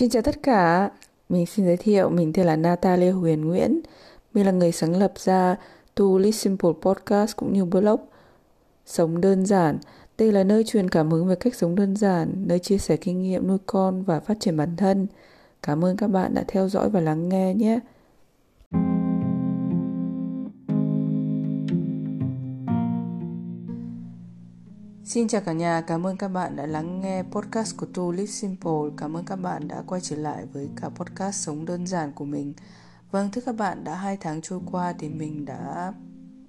Xin chào tất cả, mình xin giới thiệu mình tên là Natalia Huyền Nguyễn. Mình là người sáng lập ra To Live Simple Podcast cũng như blog Sống đơn giản. Đây là nơi truyền cảm hứng về cách sống đơn giản, nơi chia sẻ kinh nghiệm nuôi con và phát triển bản thân. Cảm ơn các bạn đã theo dõi và lắng nghe nhé. Xin chào cả nhà, cảm ơn các bạn đã lắng nghe podcast của To Live Simple. Cảm ơn các bạn đã quay trở lại với cả podcast Sống Đơn Giản của mình. Vâng, thưa các bạn, đã hai tháng trôi qua thì mình đã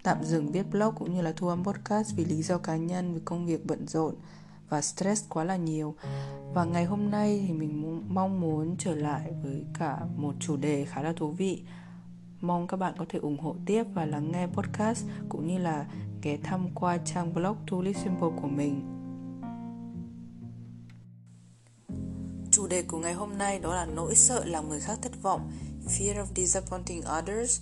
tạm dừng viết blog cũng như là thu âm podcast vì lý do cá nhân, vì công việc bận rộn và stress quá là nhiều. Và ngày hôm nay thì mình mong muốn trở lại với cả một chủ đề khá là thú vị. Mong các bạn có thể ủng hộ tiếp và lắng nghe podcast cũng như là ghé thăm qua trang blog Tulip Simple của mình. Chủ đề của ngày hôm nay đó là nỗi sợ làm người khác thất vọng, fear of disappointing others.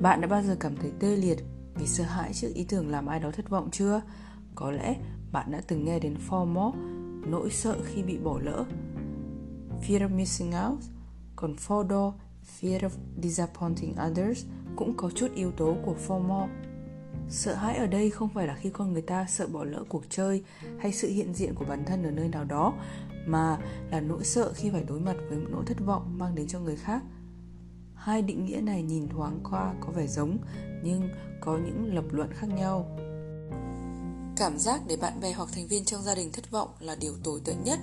Bạn đã bao giờ cảm thấy tê liệt vì sợ hãi trước ý tưởng làm ai đó thất vọng chưa? Có lẽ bạn đã từng nghe đến FOMO, nỗi sợ khi bị bỏ lỡ. Fear of missing out, còn FODO Fear of disappointing others cũng có chút yếu tố của FOMO. Sợ hãi ở đây không phải là khi con người ta sợ bỏ lỡ cuộc chơi hay sự hiện diện của bản thân ở nơi nào đó, mà là nỗi sợ khi phải đối mặt với một nỗi thất vọng mang đến cho người khác. Hai định nghĩa này nhìn thoáng qua có vẻ giống nhưng có những lập luận khác nhau. Cảm giác để bạn bè hoặc thành viên trong gia đình thất vọng là điều tồi tệ nhất.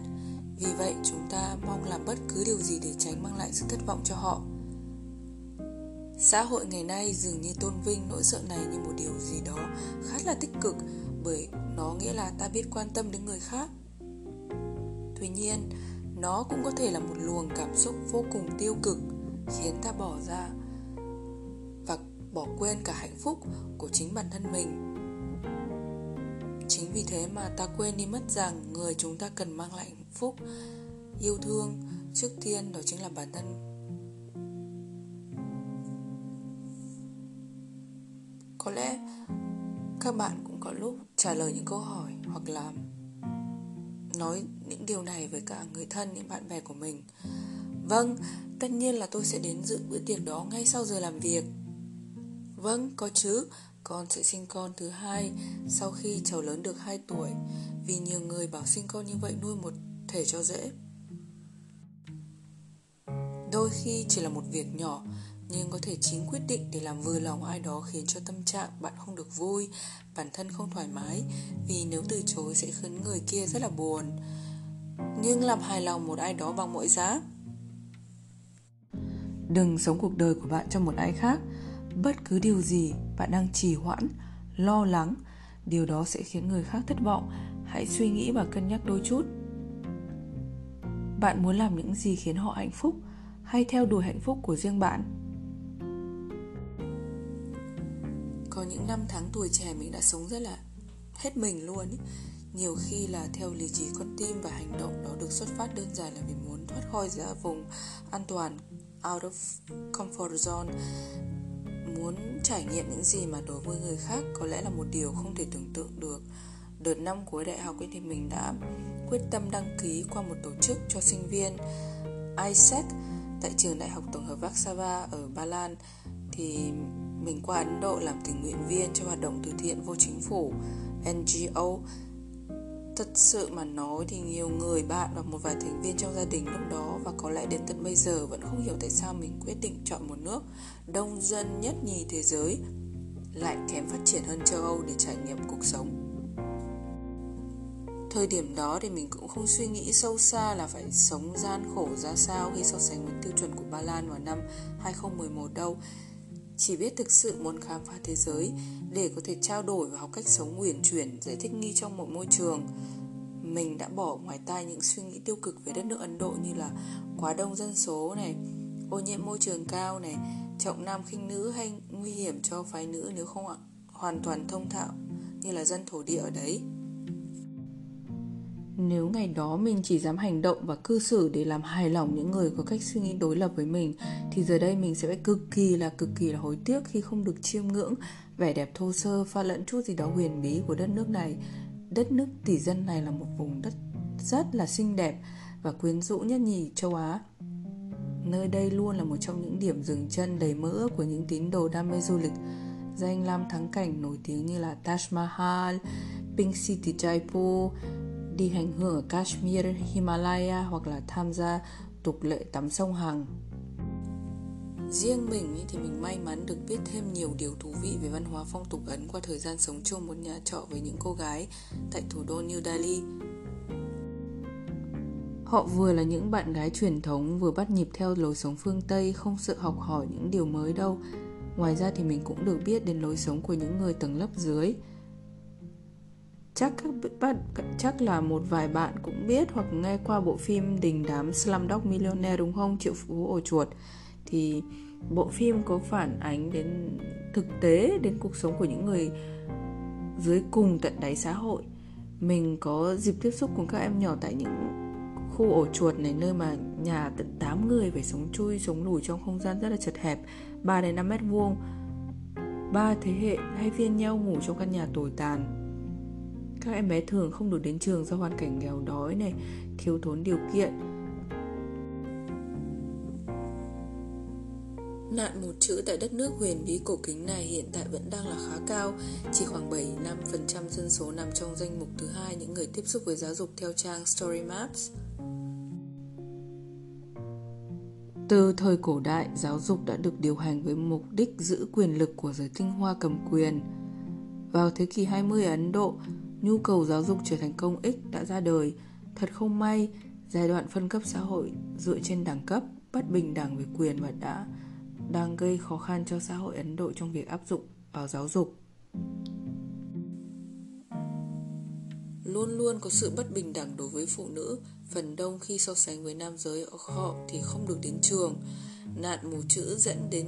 Vì vậy, chúng ta mong làm bất cứ điều gì để tránh mang lại sự thất vọng cho họ. Xã hội ngày nay dường như tôn vinh nỗi sợ này như một điều gì đó khá là tích cực bởi nó nghĩa là ta biết quan tâm đến người khác. Tuy nhiên, nó cũng có thể là một luồng cảm xúc vô cùng tiêu cực khiến ta bỏ ra và bỏ quên cả hạnh phúc của chính bản thân mình. Chính vì thế mà ta quên đi mất rằng người chúng ta cần mang lại hạnh phúc, yêu thương trước tiên đó chính là bản thân có lẽ các bạn cũng có lúc trả lời những câu hỏi hoặc là nói những điều này với cả người thân, những bạn bè của mình. Vâng tất nhiên là tôi sẽ đến dự bữa tiệc đó ngay sau giờ làm việc. Vâng có chứ. Con sẽ sinh con thứ hai sau khi cháu lớn được 2 tuổi, vì nhiều người bảo sinh con như vậy nuôi một thể cho dễ. Đôi khi chỉ là một việc nhỏ nhưng có thể chính quyết định để làm vừa lòng ai đó khiến cho tâm trạng bạn không được vui, bản thân không thoải mái, vì nếu từ chối sẽ khiến người kia rất là buồn. Nhưng làm hài lòng một ai đó bằng mọi giá. Đừng sống cuộc đời của bạn cho một ai khác. Bất cứ điều gì bạn đang trì hoãn, lo lắng, điều đó sẽ khiến người khác thất vọng. Hãy suy nghĩ và cân nhắc đôi chút. Bạn muốn làm những gì khiến họ hạnh phúc? Hay theo đuổi hạnh phúc của riêng bạn. Có những năm tháng tuổi trẻ mình đã sống rất là hết mình luôn ý. nhiều khi là theo lý trí con tim và hành động đó được xuất phát đơn giản là vì muốn thoát khỏi ra vùng an toàn, out of comfort zone. Muốn trải nghiệm những gì mà đối với người khác có lẽ là một điều không thể tưởng tượng được. Đợt năm cuối đại học ấy thì mình đã quyết tâm đăng ký qua một tổ chức cho sinh viên ISEC tại trường đại học tổng hợp Warsaw ở Ba Lan. Thì mình qua Ấn Độ làm tình nguyện viên cho hoạt động từ thiện vô chính phủ NGO Thật sự mà nói thì nhiều người, bạn và một vài thành viên trong gia đình lúc đó và có lẽ đến tận bây giờ vẫn không hiểu tại sao mình quyết định chọn một nước đông dân nhất nhì thế giới, lại kém phát triển hơn châu Âu để trải nghiệm cuộc sống. Thời điểm đó thì mình cũng không suy nghĩ sâu xa là phải sống gian khổ ra sao khi so sánh với tiêu chuẩn của Ba Lan vào năm 2011 đâu chỉ biết thực sự muốn khám phá thế giới để có thể trao đổi và học cách sống uyển chuyển dễ thích nghi trong một môi trường mình đã bỏ ngoài tai những suy nghĩ tiêu cực về đất nước Ấn Độ như là quá đông dân số này, ô nhiễm môi trường cao này, trọng nam khinh nữ hay nguy hiểm cho phái nữ nếu không hoàn toàn thông thạo như là dân thổ địa ở đấy. Nếu ngày đó mình chỉ dám hành động và cư xử để làm hài lòng những người có cách suy nghĩ đối lập với mình thì giờ đây mình sẽ phải cực kỳ là cực kỳ là hối tiếc khi không được chiêm ngưỡng vẻ đẹp thô sơ pha lẫn chút gì đó huyền bí của đất nước này đất nước tỷ dân này là một vùng đất rất là xinh đẹp và quyến rũ nhất nhì châu Á. Nơi đây luôn là một trong những điểm dừng chân đầy mơ ước của những tín đồ đam mê du lịch danh lam thắng cảnh nổi tiếng như là Taj Mahal, Pink City Jaipur, đi hành hương ở Kashmir, Himalaya hoặc là tham gia tục lệ tắm sông Hằng. Riêng mình thì mình may mắn được biết thêm nhiều điều thú vị về văn hóa phong tục Ấn qua thời gian sống chung một nhà trọ với những cô gái tại thủ đô New Delhi. Họ vừa là những bạn gái truyền thống vừa bắt nhịp theo lối sống phương Tây không sợ học hỏi những điều mới đâu. Ngoài ra thì mình cũng được biết đến lối sống của những người tầng lớp dưới. Chắc các bạn chắc là một vài bạn cũng biết hoặc nghe qua bộ phim đình đám Slumdog Millionaire, đúng không? Triệu phú ổ chuột. Thì bộ phim có phản ánh đến thực tế đến cuộc sống của những người dưới cùng tận đáy xã hội. Mình có dịp tiếp xúc cùng các em nhỏ tại những khu ổ chuột này, nơi mà nhà tận 8 người phải sống chui, sống lủi trong không gian rất là chật hẹp 3 đến 5 mét vuông. Ba thế hệ hay phiên nhau ngủ trong căn nhà tồi tàn các em bé thường không được đến trường do hoàn cảnh nghèo đói này thiếu thốn điều kiện Nạn mù chữ tại đất nước huyền bí cổ kính này hiện tại vẫn đang là khá cao, chỉ khoảng 7-5% dân số nằm trong danh mục thứ hai những người tiếp xúc với giáo dục theo trang Story Maps. Từ thời cổ đại, giáo dục đã được điều hành với mục đích giữ quyền lực của giới tinh hoa cầm quyền. Vào thế kỷ 20 ở Ấn Độ, nhu cầu giáo dục trở thành công ích đã ra đời. Thật không may, giai đoạn phân cấp xã hội dựa trên đẳng cấp, bất bình đẳng về quyền và đã đang gây khó khăn cho xã hội Ấn Độ trong việc áp dụng vào giáo dục. Luôn luôn có sự bất bình đẳng đối với phụ nữ, phần đông khi so sánh với nam giới họ thì không được đến trường. Nạn mù chữ dẫn đến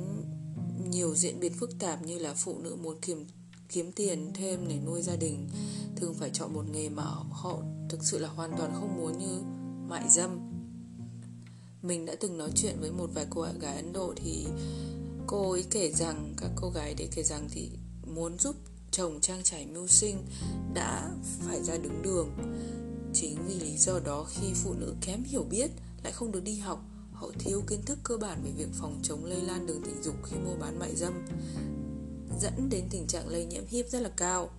nhiều diễn biến phức tạp như là phụ nữ muốn kiềm kiếm tiền thêm để nuôi gia đình. Thường phải chọn một nghề mà họ thực sự là hoàn toàn không muốn như mại dâm. Mình đã từng nói chuyện với một vài cô gái Ấn Độ thì cô ấy kể rằng, các cô gái đấy kể rằng thì muốn giúp chồng trang trải mưu sinh đã phải ra đứng đường. Chính vì lý do đó khi phụ nữ kém hiểu biết, lại không được đi học, họ thiếu kiến thức cơ bản về việc phòng chống lây lan đường tình dục khi mua bán mại dâm dẫn đến tình trạng lây nhiễm HIV rất là cao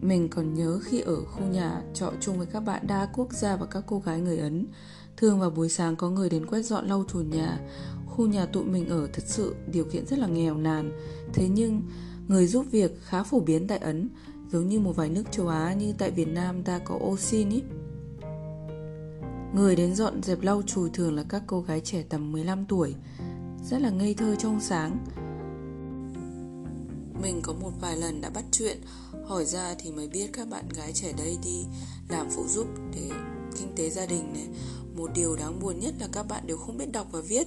mình còn nhớ khi ở khu nhà trọ chung với các bạn đa quốc gia và các cô gái người Ấn. Thường vào buổi sáng có người đến quét dọn lau chùi nhà. Khu nhà tụi mình ở thật sự điều kiện rất là nghèo nàn. Thế nhưng người giúp việc khá phổ biến tại Ấn, giống như một vài nước châu Á như tại Việt Nam ta có ô xin ý. Người đến dọn dẹp lau chùi thường là các cô gái trẻ tầm 15 tuổi, rất là ngây thơ trong sáng. Mình có một vài lần đã bắt chuyện. Hỏi ra thì mới biết các bạn gái trẻ đây đi làm phụ giúp để kinh tế gia đình này. Một điều đáng buồn nhất là các bạn đều không biết đọc và viết.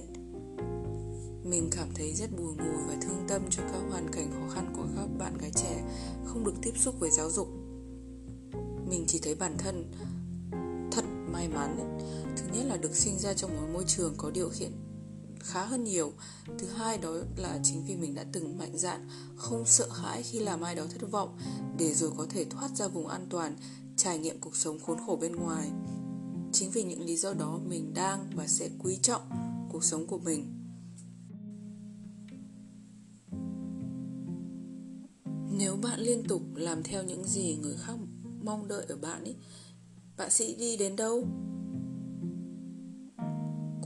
Mình cảm thấy rất bùi ngùi và thương tâm cho các hoàn cảnh khó khăn của các bạn gái trẻ Không được tiếp xúc với giáo dục. Mình chỉ thấy bản thân thật may mắn. Thứ nhất là được sinh ra trong một môi trường có điều kiện khá hơn nhiều. Thứ hai đó là chính vì mình đã từng mạnh dạn, không sợ hãi khi làm ai đó thất vọng, để rồi có thể thoát ra vùng an toàn, trải nghiệm cuộc sống khốn khổ bên ngoài. Chính vì những lý do đó, mình đang và sẽ quý trọng cuộc sống của mình. Nếu bạn liên tục làm theo những gì người khác mong đợi ở bạn ấy, bạn sẽ đi đến đâu?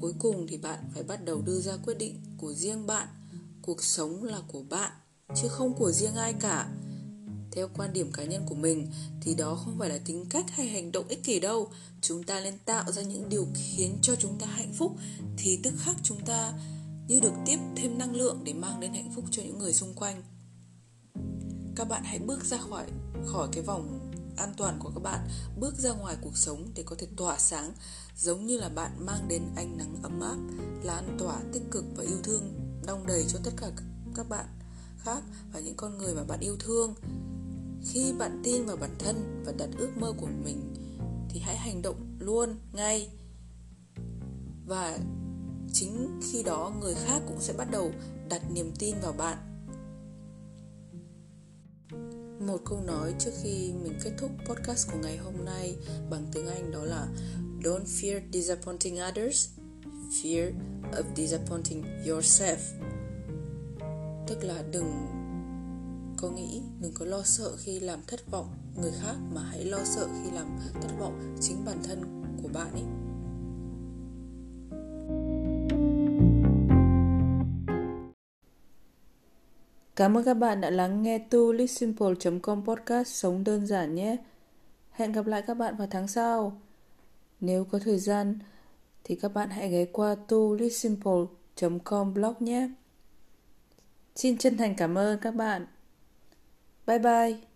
Cuối cùng thì bạn phải bắt đầu đưa ra quyết định của riêng bạn. Cuộc sống là của bạn, chứ không của riêng ai cả. Theo quan điểm cá nhân của mình, thì đó không phải là tính cách hay hành động ích kỷ đâu. Chúng ta nên tạo ra những điều khiến cho chúng ta hạnh phúc, thì tức khắc chúng ta như được tiếp thêm năng lượng để mang đến hạnh phúc cho những người xung quanh. Các bạn hãy bước ra khỏi khỏi cái vòng an toàn của các bạn, bước ra ngoài cuộc sống để có thể tỏa sáng, giống như là bạn mang đến ánh nắng ấm áp lan tỏa tích cực và yêu thương, đong đầy cho tất cả các bạn khác và những con người mà bạn yêu thương. Khi bạn tin vào bản thân và đặt ước mơ của mình, thì hãy hành động luôn, ngay. Và chính khi đó, người khác cũng sẽ bắt đầu đặt niềm tin vào bạn một câu nói trước khi mình kết thúc podcast của ngày hôm nay bằng tiếng Anh đó là Don't fear disappointing others, fear of disappointing yourself. Tức là đừng có nghĩ, đừng có lo sợ khi làm thất vọng người khác mà hãy lo sợ khi làm thất vọng chính bản thân của bạn ấy. Cảm ơn các bạn đã lắng nghe tu livesimple.com podcast sống đơn giản nhé. Hẹn gặp lại các bạn vào tháng sau. Nếu có thời gian thì các bạn hãy ghé qua tu livesimple.com blog nhé. Xin chân thành cảm ơn các bạn. Bye bye.